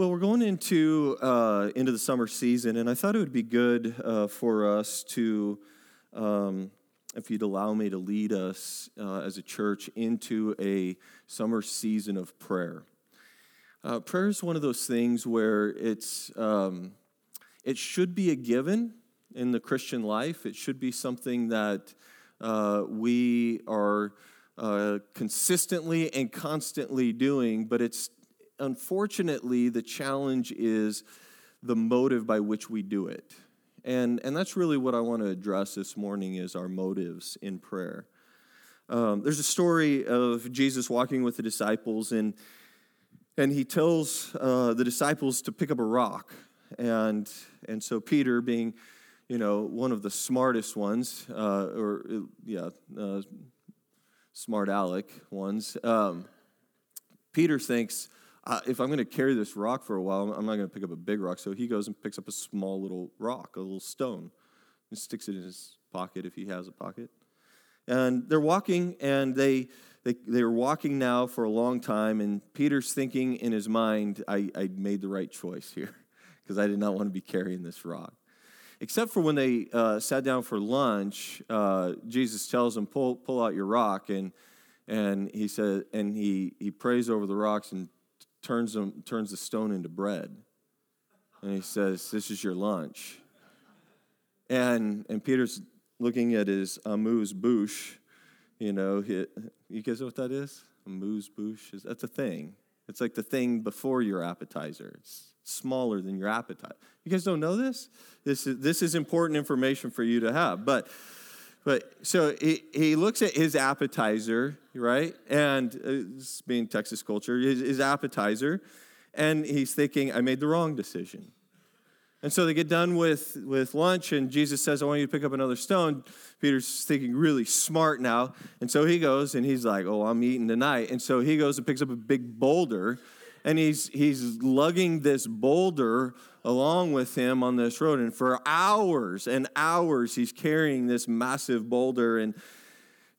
Well, we're going into uh, into the summer season, and I thought it would be good uh, for us to, um, if you'd allow me to lead us uh, as a church into a summer season of prayer. Uh, prayer is one of those things where it's um, it should be a given in the Christian life. It should be something that uh, we are uh, consistently and constantly doing, but it's unfortunately, the challenge is the motive by which we do it. And, and that's really what I want to address this morning is our motives in prayer. Um, there's a story of Jesus walking with the disciples, and, and he tells uh, the disciples to pick up a rock. And, and so Peter, being you know, one of the smartest ones, uh, or yeah, uh, smart aleck ones, um, Peter thinks, uh, if I'm going to carry this rock for a while, I'm not going to pick up a big rock. So he goes and picks up a small little rock, a little stone, and sticks it in his pocket if he has a pocket. And they're walking, and they, they, they're walking now for a long time, and Peter's thinking in his mind, I, I made the right choice here because I did not want to be carrying this rock. Except for when they uh, sat down for lunch, uh, Jesus tells them, pull, pull out your rock, and, and he said, and he, he prays over the rocks and turns, them, turns the stone into bread. And he says, This is your lunch. And, and Peter's looking at his amuse bouche. You know, he, you guys know what that is? Amuse bouche? Is, that's a thing. It's like the thing before your appetizer. It's smaller than your appetite. You guys don't know this? This is, this is important information for you to have. But but so he, he looks at his appetizer, right? And uh, being Texas culture, his, his appetizer, and he's thinking, I made the wrong decision. And so they get done with, with lunch, and Jesus says, I want you to pick up another stone. Peter's thinking really smart now. And so he goes and he's like, Oh, I'm eating tonight. And so he goes and picks up a big boulder and he's he's lugging this boulder along with him on this road. And for hours and hours he's carrying this massive boulder. And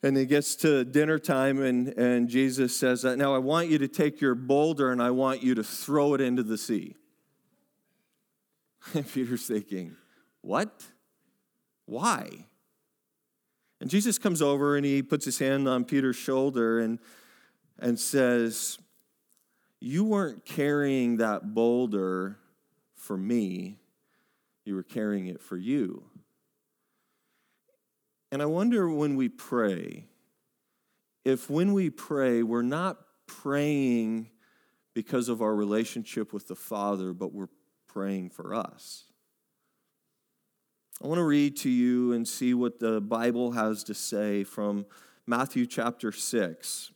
and he gets to dinner time and, and jesus says now i want you to take your boulder and i want you to throw it into the sea. And peter's thinking what? Why? And jesus comes over and he puts his hand on peter's shoulder and and says you weren't carrying that boulder for me, you were carrying it for you. And I wonder when we pray, if when we pray, we're not praying because of our relationship with the Father, but we're praying for us. I want to read to you and see what the Bible has to say from Matthew chapter 6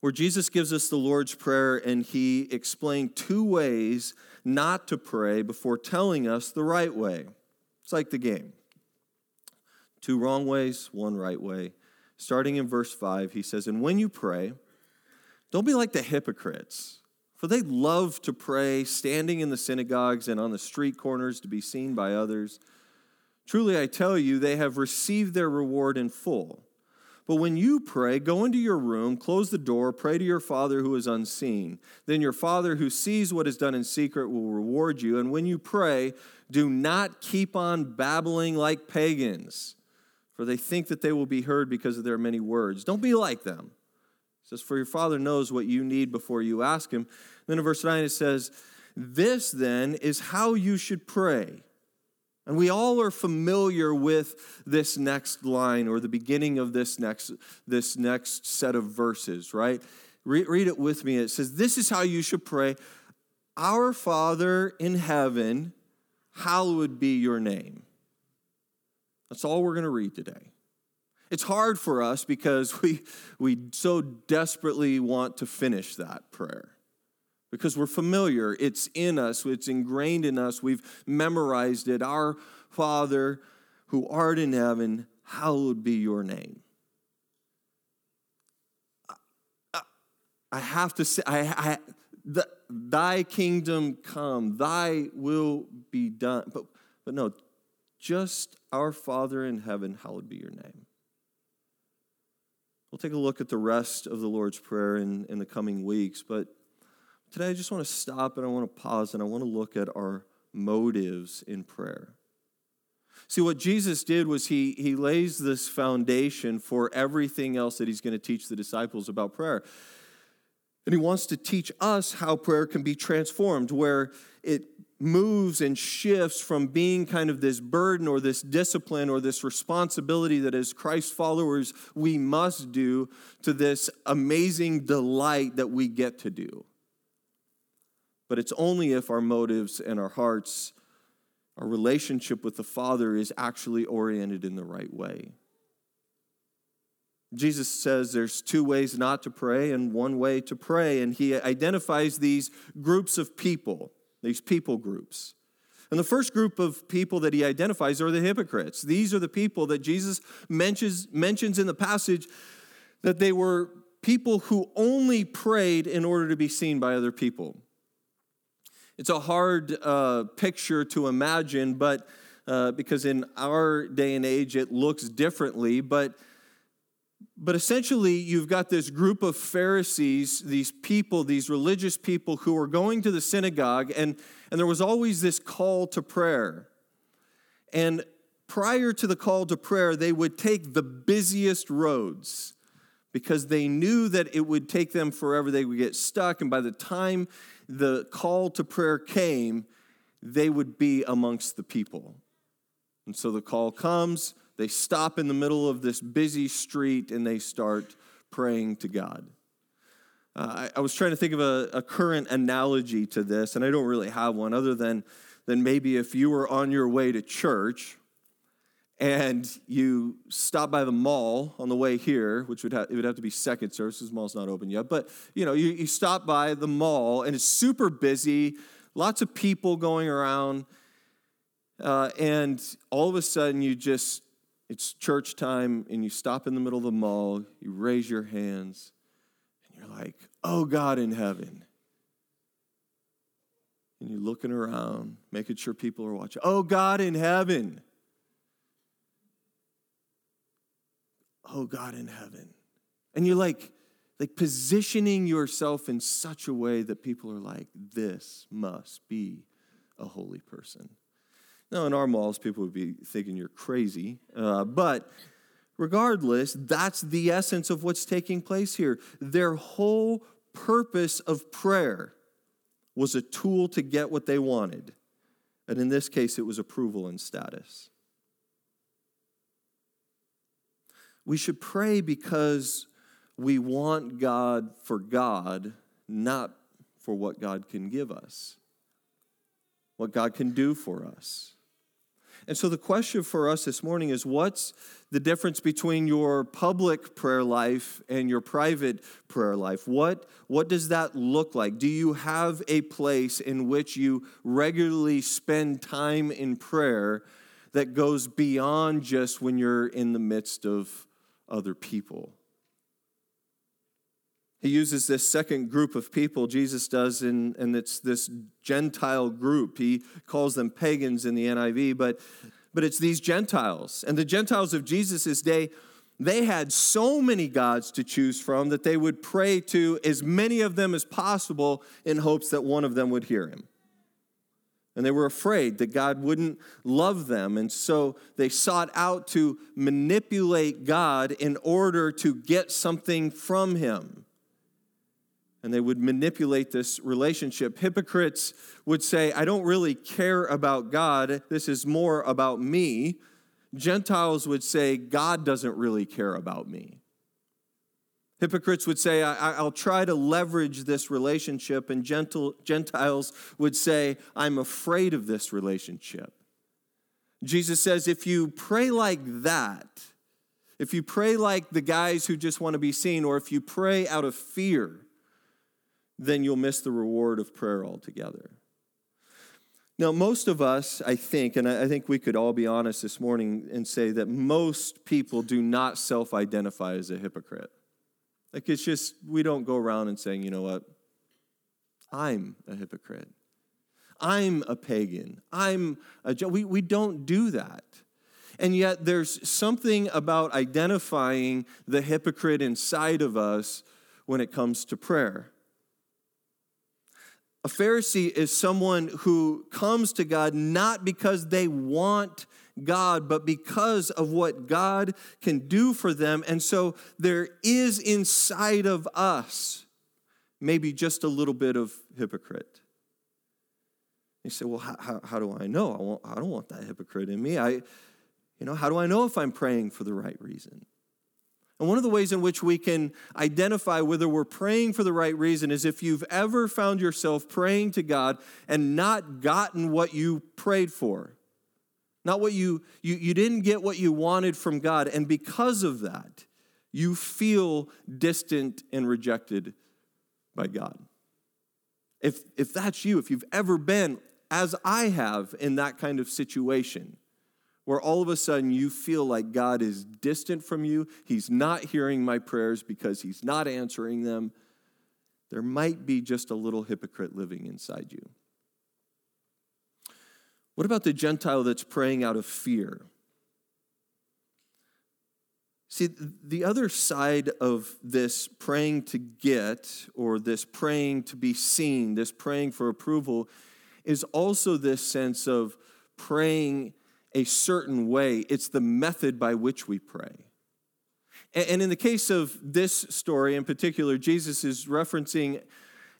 where Jesus gives us the Lord's Prayer and he explained two ways not to pray before telling us the right way. It's like the game two wrong ways, one right way. Starting in verse 5, he says, And when you pray, don't be like the hypocrites, for they love to pray standing in the synagogues and on the street corners to be seen by others. Truly, I tell you, they have received their reward in full. But when you pray, go into your room, close the door, pray to your Father who is unseen. Then your Father who sees what is done in secret will reward you. And when you pray, do not keep on babbling like pagans, for they think that they will be heard because of their many words. Don't be like them. It says, For your Father knows what you need before you ask Him. Then in verse 9 it says, This then is how you should pray. And we all are familiar with this next line or the beginning of this next, this next set of verses, right? Read, read it with me. It says, This is how you should pray Our Father in heaven, hallowed be your name. That's all we're going to read today. It's hard for us because we, we so desperately want to finish that prayer because we're familiar. It's in us, it's ingrained in us. We've memorized it. Our Father who art in heaven, hallowed be your name. I have to say, I, I the, thy kingdom come, thy will be done. But, but no, just our Father in heaven, hallowed be your name. We'll take a look at the rest of the Lord's Prayer in, in the coming weeks, but Today, I just want to stop and I want to pause and I want to look at our motives in prayer. See, what Jesus did was he, he lays this foundation for everything else that he's going to teach the disciples about prayer. And he wants to teach us how prayer can be transformed, where it moves and shifts from being kind of this burden or this discipline or this responsibility that as Christ followers we must do to this amazing delight that we get to do. But it's only if our motives and our hearts, our relationship with the Father is actually oriented in the right way. Jesus says there's two ways not to pray and one way to pray, and he identifies these groups of people, these people groups. And the first group of people that he identifies are the hypocrites. These are the people that Jesus mentions, mentions in the passage that they were people who only prayed in order to be seen by other people. It's a hard uh, picture to imagine, but uh, because in our day and age it looks differently, but but essentially, you've got this group of Pharisees, these people, these religious people who were going to the synagogue, and, and there was always this call to prayer. And prior to the call to prayer, they would take the busiest roads because they knew that it would take them forever. They would get stuck, and by the time the call to prayer came, they would be amongst the people. And so the call comes, they stop in the middle of this busy street and they start praying to God. Uh, I, I, was trying to think of a, a current analogy to this, and I don't really have one other than, than maybe if you were on your way to church and you stop by the mall on the way here, which would have, it would have to be second service, this mall's not open yet, but you know, you, you stop by the mall and it's super busy, lots of people going around, uh, and all of a sudden you just, it's church time and you stop in the middle of the mall, you raise your hands, and you're like, oh God in heaven. And you're looking around, making sure people are watching. Oh God in heaven. Oh God in heaven. And you're like, like positioning yourself in such a way that people are like, this must be a holy person. Now, in our malls, people would be thinking you're crazy, uh, but regardless, that's the essence of what's taking place here. Their whole purpose of prayer was a tool to get what they wanted. And in this case, it was approval and status. We should pray because we want God for God, not for what God can give us, what God can do for us. And so the question for us this morning is what's the difference between your public prayer life and your private prayer life? What, what does that look like? Do you have a place in which you regularly spend time in prayer that goes beyond just when you're in the midst of other people. He uses this second group of people, Jesus does, and, and it's this Gentile group. He calls them pagans in the NIV, but, but it's these Gentiles. And the Gentiles of Jesus' day, they had so many gods to choose from that they would pray to as many of them as possible in hopes that one of them would hear him. And they were afraid that God wouldn't love them. And so they sought out to manipulate God in order to get something from him. And they would manipulate this relationship. Hypocrites would say, I don't really care about God. This is more about me. Gentiles would say, God doesn't really care about me. Hypocrites would say, I, will try to leverage this relationship, and gentle, Gentiles would say, I'm afraid of this relationship. Jesus says, if you pray like that, if you pray like the guys who just want to be seen, or if you pray out of fear, then you'll miss the reward of prayer altogether. Now, most of us, I think, and I think we could all be honest this morning and say that most people do not self identify as a hypocrite. Like it's just, we don't go around and saying, you know what? I'm a hypocrite. I'm a pagan. I'm a, we, we don't do that. And yet there's something about identifying the hypocrite inside of us when it comes to prayer. A Pharisee is someone who comes to God not because they want God, but because of what God can do for them. And so there is inside of us maybe just a little bit of hypocrite. You say, well, how, how, how do I know? I, I don't want that hypocrite in me. I, you know, how do I know if I'm praying for the right reason? And one of the ways in which we can identify whether we're praying for the right reason is if you've ever found yourself praying to God and not gotten what you prayed for. Not what you, you, you didn't get what you wanted from God. And because of that, you feel distant and rejected by God. If, if that's you, if you've ever been, as I have, in that kind of situation, where all of a sudden you feel like God is distant from you, He's not hearing my prayers because He's not answering them, there might be just a little hypocrite living inside you. What about the Gentile that's praying out of fear? See, the other side of this praying to get, or this praying to be seen, this praying for approval, is also this sense of praying a certain way. It's the method by which we pray. And in the case of this story in particular, Jesus is referencing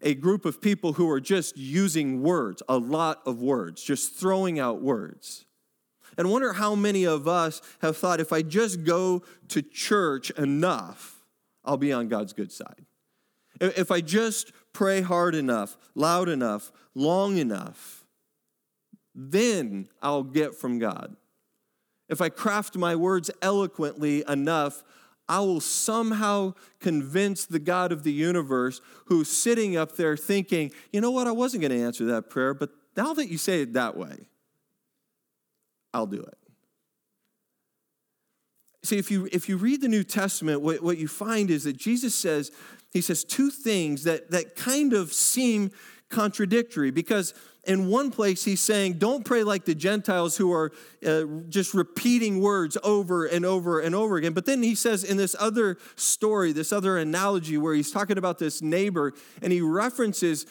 a group of people who are just using words, a lot of words, just throwing out words. And wonder how many of us have thought if I just go to church enough, I'll be on God's good side. If I just pray hard enough, loud enough, long enough, then I'll get from God. If I craft my words eloquently enough, I will somehow convince the God of the universe who's sitting up there thinking, you know what, I wasn't going to answer that prayer, but now that you say it that way, I'll do it. See, if you, if you read the New Testament, what, what you find is that Jesus says, he says two things that, that kind of seem contradictory because in one place he's saying don't pray like the gentiles who are uh, just repeating words over and over and over again but then he says in this other story this other analogy where he's talking about this neighbor and he references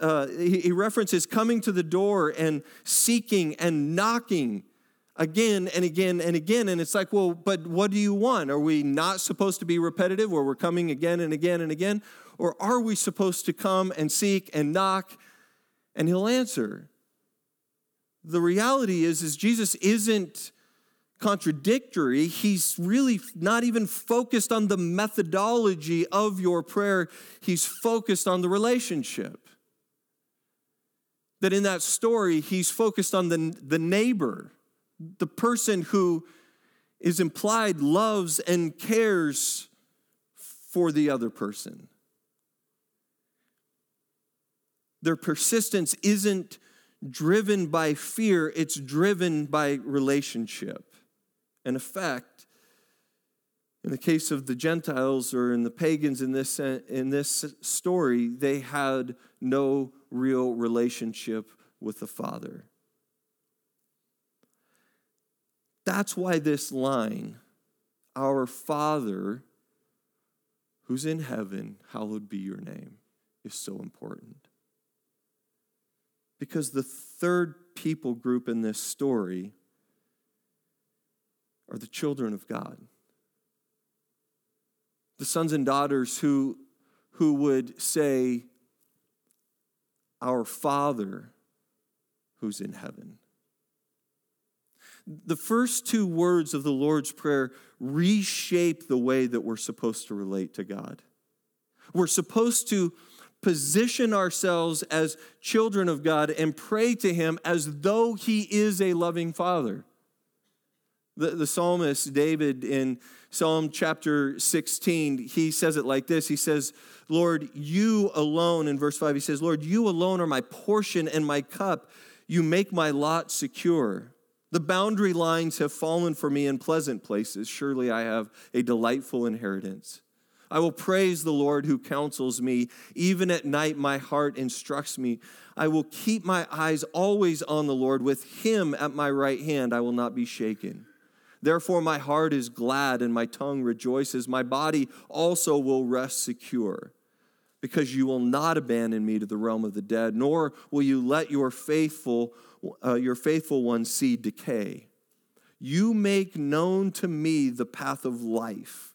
uh, he, references coming to the door and seeking and knocking again and again and again. And it's like, well, but what do you want? Are we not supposed to be repetitive where we're coming again and again and again? Or are we supposed to come and seek and knock and he'll answer? The reality is, is Jesus isn't contradictory. He's really not even focused on the methodology of your prayer. He's focused on the relationship. That in that story, he's focused on the, the neighbor the person who is implied loves and cares for the other person. Their persistence isn't driven by fear, it's driven by relationship. In effect, in the case of the Gentiles or in the pagans in this, in this story, they had no real relationship with the Father. That's why this line, Our Father who's in heaven, hallowed be your name, is so important. Because the third people group in this story are the children of God. The sons and daughters who, who would say, Our Father who's in heaven. The first two words of the Lord's Prayer reshape the way that we're supposed to relate to God. We're supposed to position ourselves as children of God and pray to Him as though He is a loving Father. The, the psalmist David in Psalm chapter 16, he says it like this He says, Lord, you alone, in verse 5, he says, Lord, you alone are my portion and my cup. You make my lot secure. The boundary lines have fallen for me in pleasant places. Surely I have a delightful inheritance. I will praise the Lord who counsels me. Even at night, my heart instructs me. I will keep my eyes always on the Lord. With him at my right hand, I will not be shaken. Therefore, my heart is glad and my tongue rejoices. My body also will rest secure, because you will not abandon me to the realm of the dead, nor will you let your faithful, uh, your faithful one see decay. You make known to me the path of life,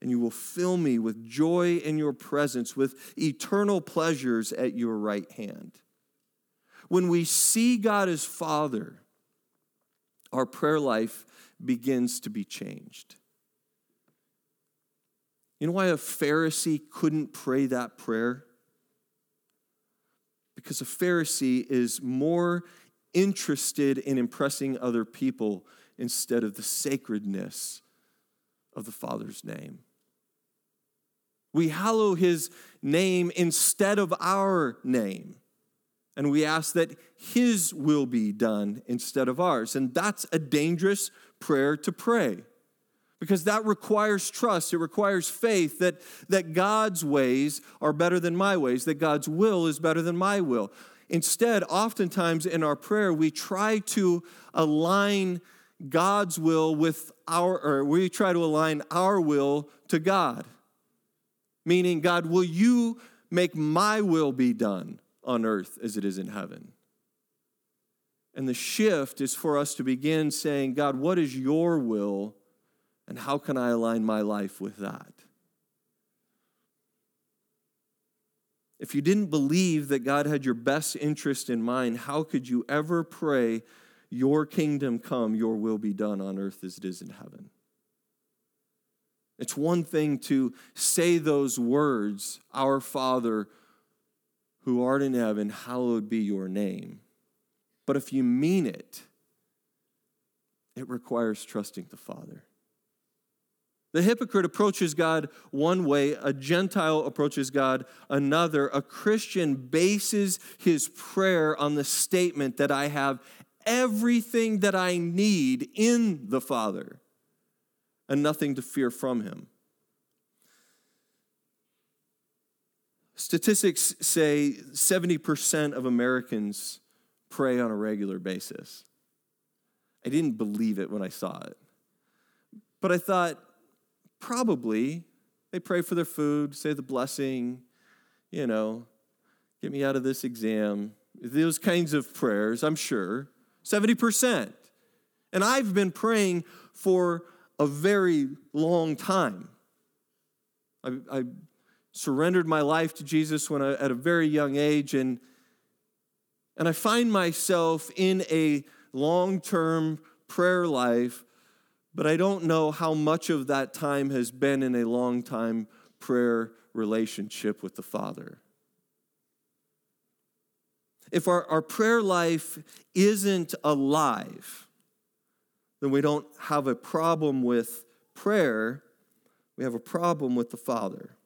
and you will fill me with joy in your presence, with eternal pleasures at your right hand. When we see God as Father, our prayer life begins to be changed. You know why a Pharisee couldn't pray that prayer? Because a Pharisee is more interested in impressing other people instead of the sacredness of the Father's name. We hallow his name instead of our name. And we ask that his will be done instead of ours. And that's a dangerous prayer to pray because that requires trust. It requires faith that, that God's ways are better than my ways, that God's will is better than my will. Instead, oftentimes in our prayer, we try to align God's will with our, or we try to align our will to God. Meaning, God, will you make my will be done on earth as it is in heaven? And the shift is for us to begin saying, God, what is your will? And how can I align my life with that? If you didn't believe that God had your best interest in mind, how could you ever pray, Your kingdom come, your will be done on earth as it is in heaven? It's one thing to say those words, Our Father who art in heaven, hallowed be your name. But if you mean it, it requires trusting the Father. The hypocrite approaches God one way, a Gentile approaches God another. A Christian bases his prayer on the statement that I have everything that I need in the Father and nothing to fear from him. Statistics say 70% of Americans pray on a regular basis. I didn't believe it when I saw it. But I thought, Probably. They pray for their food, say the blessing, you know, get me out of this exam. Those kinds of prayers, I'm sure. 70%. And I've been praying for a very long time. I, I surrendered my life to Jesus when I, at a very young age, and, and I find myself in a long term prayer life but I don't know how much of that time has been in a long time prayer relationship with the Father. If our, our prayer life isn't alive, then we don't have a problem with prayer, we have a problem with the Father.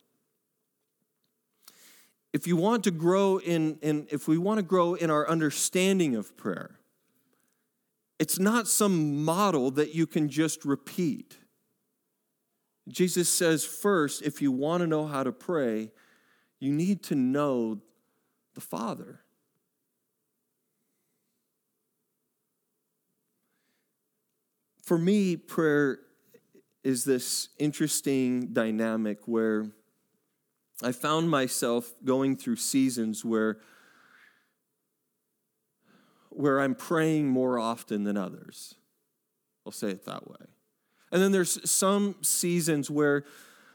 If you want to grow in, in if we want to grow in our understanding of prayer, it's not some model that you can just repeat. Jesus says, first, if you want to know how to pray, you need to know the Father. For me, prayer is this interesting dynamic where I found myself going through seasons where where I'm praying more often than others. I'll say it that way. And then there's some seasons where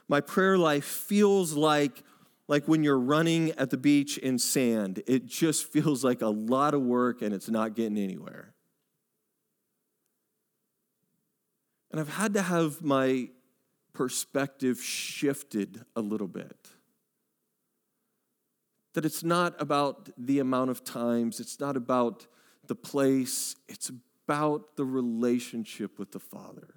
my prayer life feels like like when you're running at the beach in sand. It just feels like a lot of work and it's not getting anywhere. And I've had to have my perspective shifted a little bit. That it's not about the amount of times, it's not about the place, it's about the relationship with the Father.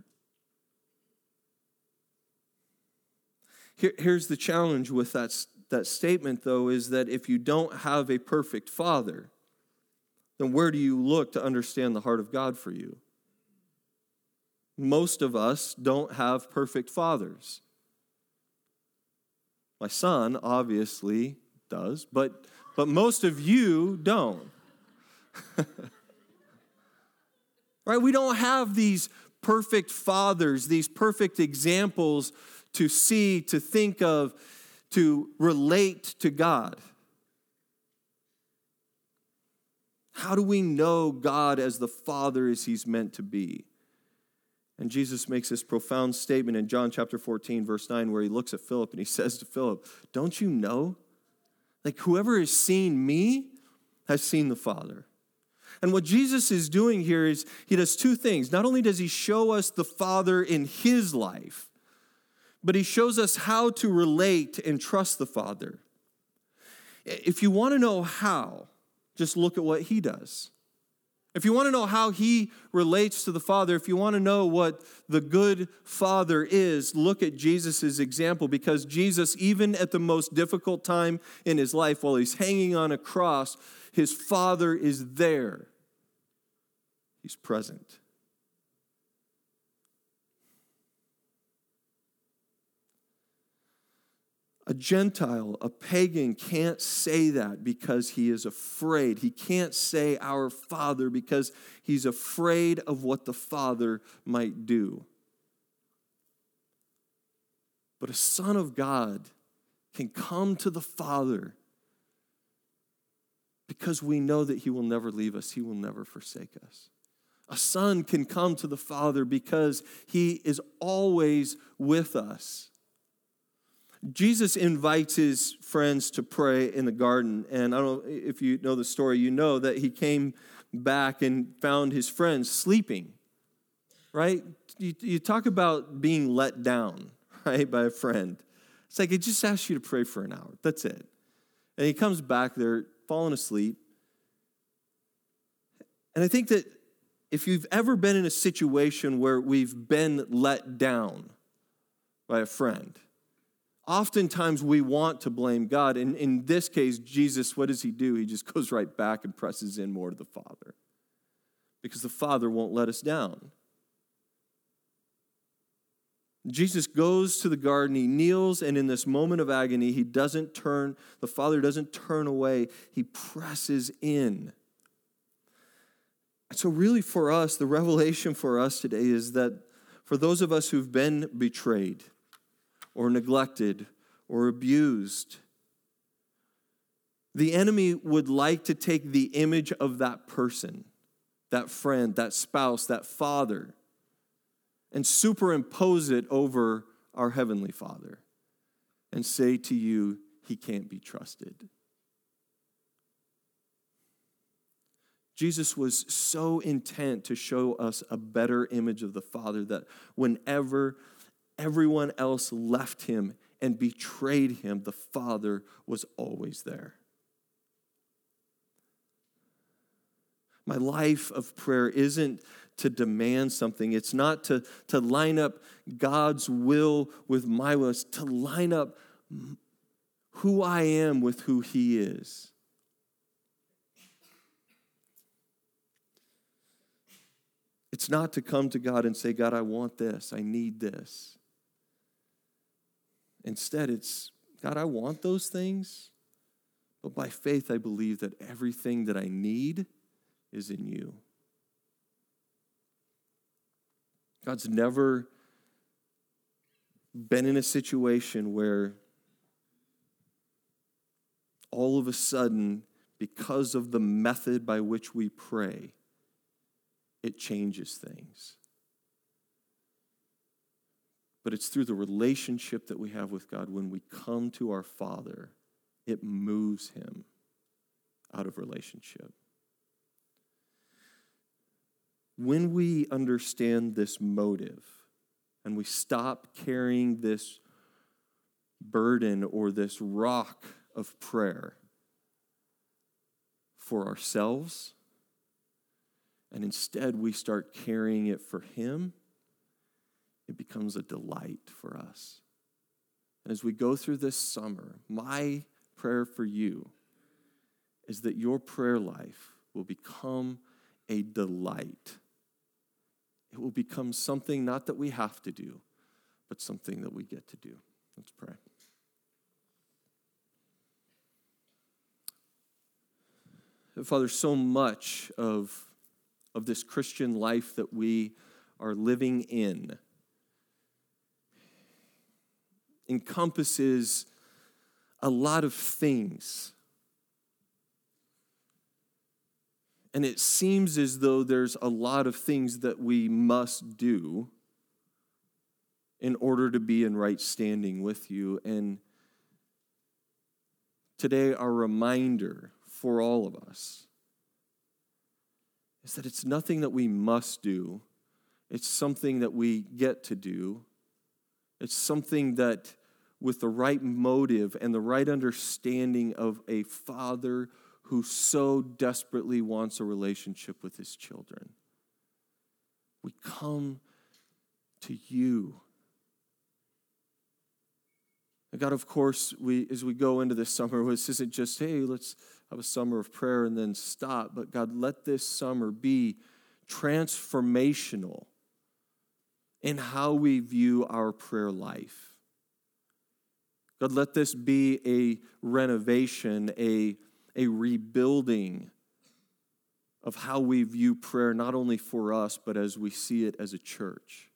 Here, here's the challenge with that, that statement, though, is that if you don't have a perfect Father, then where do you look to understand the heart of God for you? Most of us don't have perfect fathers. My son obviously does, but, but most of you don't. right? We don't have these perfect fathers, these perfect examples to see, to think of, to relate to God? How do we know God as the Father as He's meant to be? And Jesus makes this profound statement in John chapter 14, verse 9, where he looks at Philip and he says to Philip, Don't you know? Like, whoever has seen me has seen the Father. And what Jesus is doing here is he does two things. Not only does he show us the Father in his life, but he shows us how to relate and trust the Father. If you want to know how, just look at what he does. If you want to know how he relates to the Father, if you want to know what the good Father is, look at Jesus' example because Jesus, even at the most difficult time in his life, while he's hanging on a cross, his Father is there. He's present. A Gentile, a pagan, can't say that because he is afraid. He can't say our Father because he's afraid of what the Father might do. But a Son of God can come to the Father because we know that he will never leave us, he will never forsake us. A son can come to the Father because he is always with us. Jesus invites his friends to pray in the garden. And I don't know if you know the story, you know that he came back and found his friends sleeping, right? You, you talk about being let down, right, by a friend. It's like, he just asked you to pray for an hour. That's it. And he comes back, they're falling asleep. And I think that if you've ever been in a situation where we've been let down by a friend, Oftentimes we want to blame God. And in this case, Jesus, what does he do? He just goes right back and presses in more to the Father because the Father won't let us down. Jesus goes to the garden, he kneels, and in this moment of agony, he doesn't turn, the Father doesn't turn away, he presses in. And so, really, for us, the revelation for us today is that for those of us who've been betrayed, or neglected or abused. The enemy would like to take the image of that person, that friend, that spouse, that father, and superimpose it over our Heavenly Father and say to you, He can't be trusted. Jesus was so intent to show us a better image of the Father that whenever everyone else left him and betrayed him, the Father was always there. My life of prayer isn't to demand something. It's not to, to line up God's will with my will. It's to line up who I am with who He is. It's not to come to God and say, God, I want this, I need this. Instead, it's God, I want those things, but by faith, I believe that everything that I need is in you. God's never been in a situation where all of a sudden, because of the method by which we pray, it changes things but it's through the relationship that we have with God. When we come to our Father, it moves him out of relationship. When we understand this motive and we stop carrying this burden or this rock of prayer for ourselves, and instead we start carrying it for Him it becomes a delight for us. And as we go through this summer, my prayer for you is that your prayer life will become a delight. It will become something not that we have to do, but something that we get to do. Let's pray. Father, so much of, of this Christian life that we are living in encompasses a lot of things. And it seems as though there's a lot of things that we must do in order to be in right standing with you. And today, our reminder for all of us is that it's nothing that we must do, it's something that we get to do. It's something that, with the right motive and the right understanding of a father who so desperately wants a relationship with his children, we come to you. God, of course, we as we go into this summer, this isn't just, hey, let's have a summer of prayer and then stop, but God, let this summer be transformational in how we view our prayer life. God, let this be a renovation, a, a rebuilding of how we view prayer, not only for us, but as we see it as a church.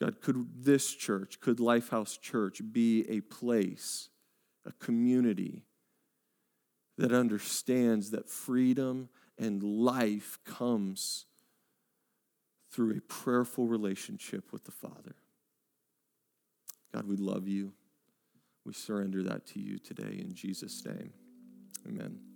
God, could this church, could Lifehouse Church be a place, a community that understands that freedom and life comes through a prayerful relationship with the Father. God, we love you. We surrender that to you today in Jesus' name. Amen.